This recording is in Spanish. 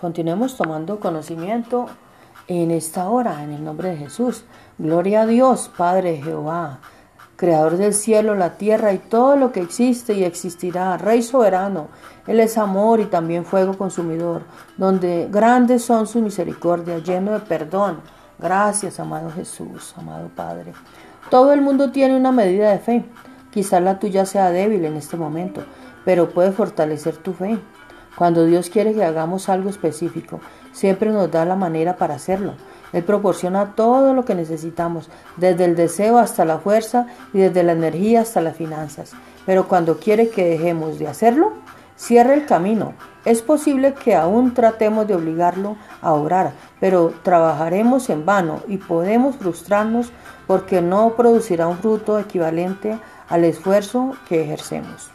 Continuemos tomando conocimiento en esta hora, en el nombre de Jesús. Gloria a Dios, Padre Jehová, Creador del cielo, la tierra y todo lo que existe y existirá, Rey soberano. Él es amor y también fuego consumidor, donde grandes son sus misericordias, lleno de perdón. Gracias, amado Jesús, amado Padre. Todo el mundo tiene una medida de fe. Quizás la tuya sea débil en este momento, pero puede fortalecer tu fe. Cuando Dios quiere que hagamos algo específico, siempre nos da la manera para hacerlo. Él proporciona todo lo que necesitamos, desde el deseo hasta la fuerza y desde la energía hasta las finanzas. Pero cuando quiere que dejemos de hacerlo, cierra el camino. Es posible que aún tratemos de obligarlo a orar, pero trabajaremos en vano y podemos frustrarnos porque no producirá un fruto equivalente al esfuerzo que ejercemos.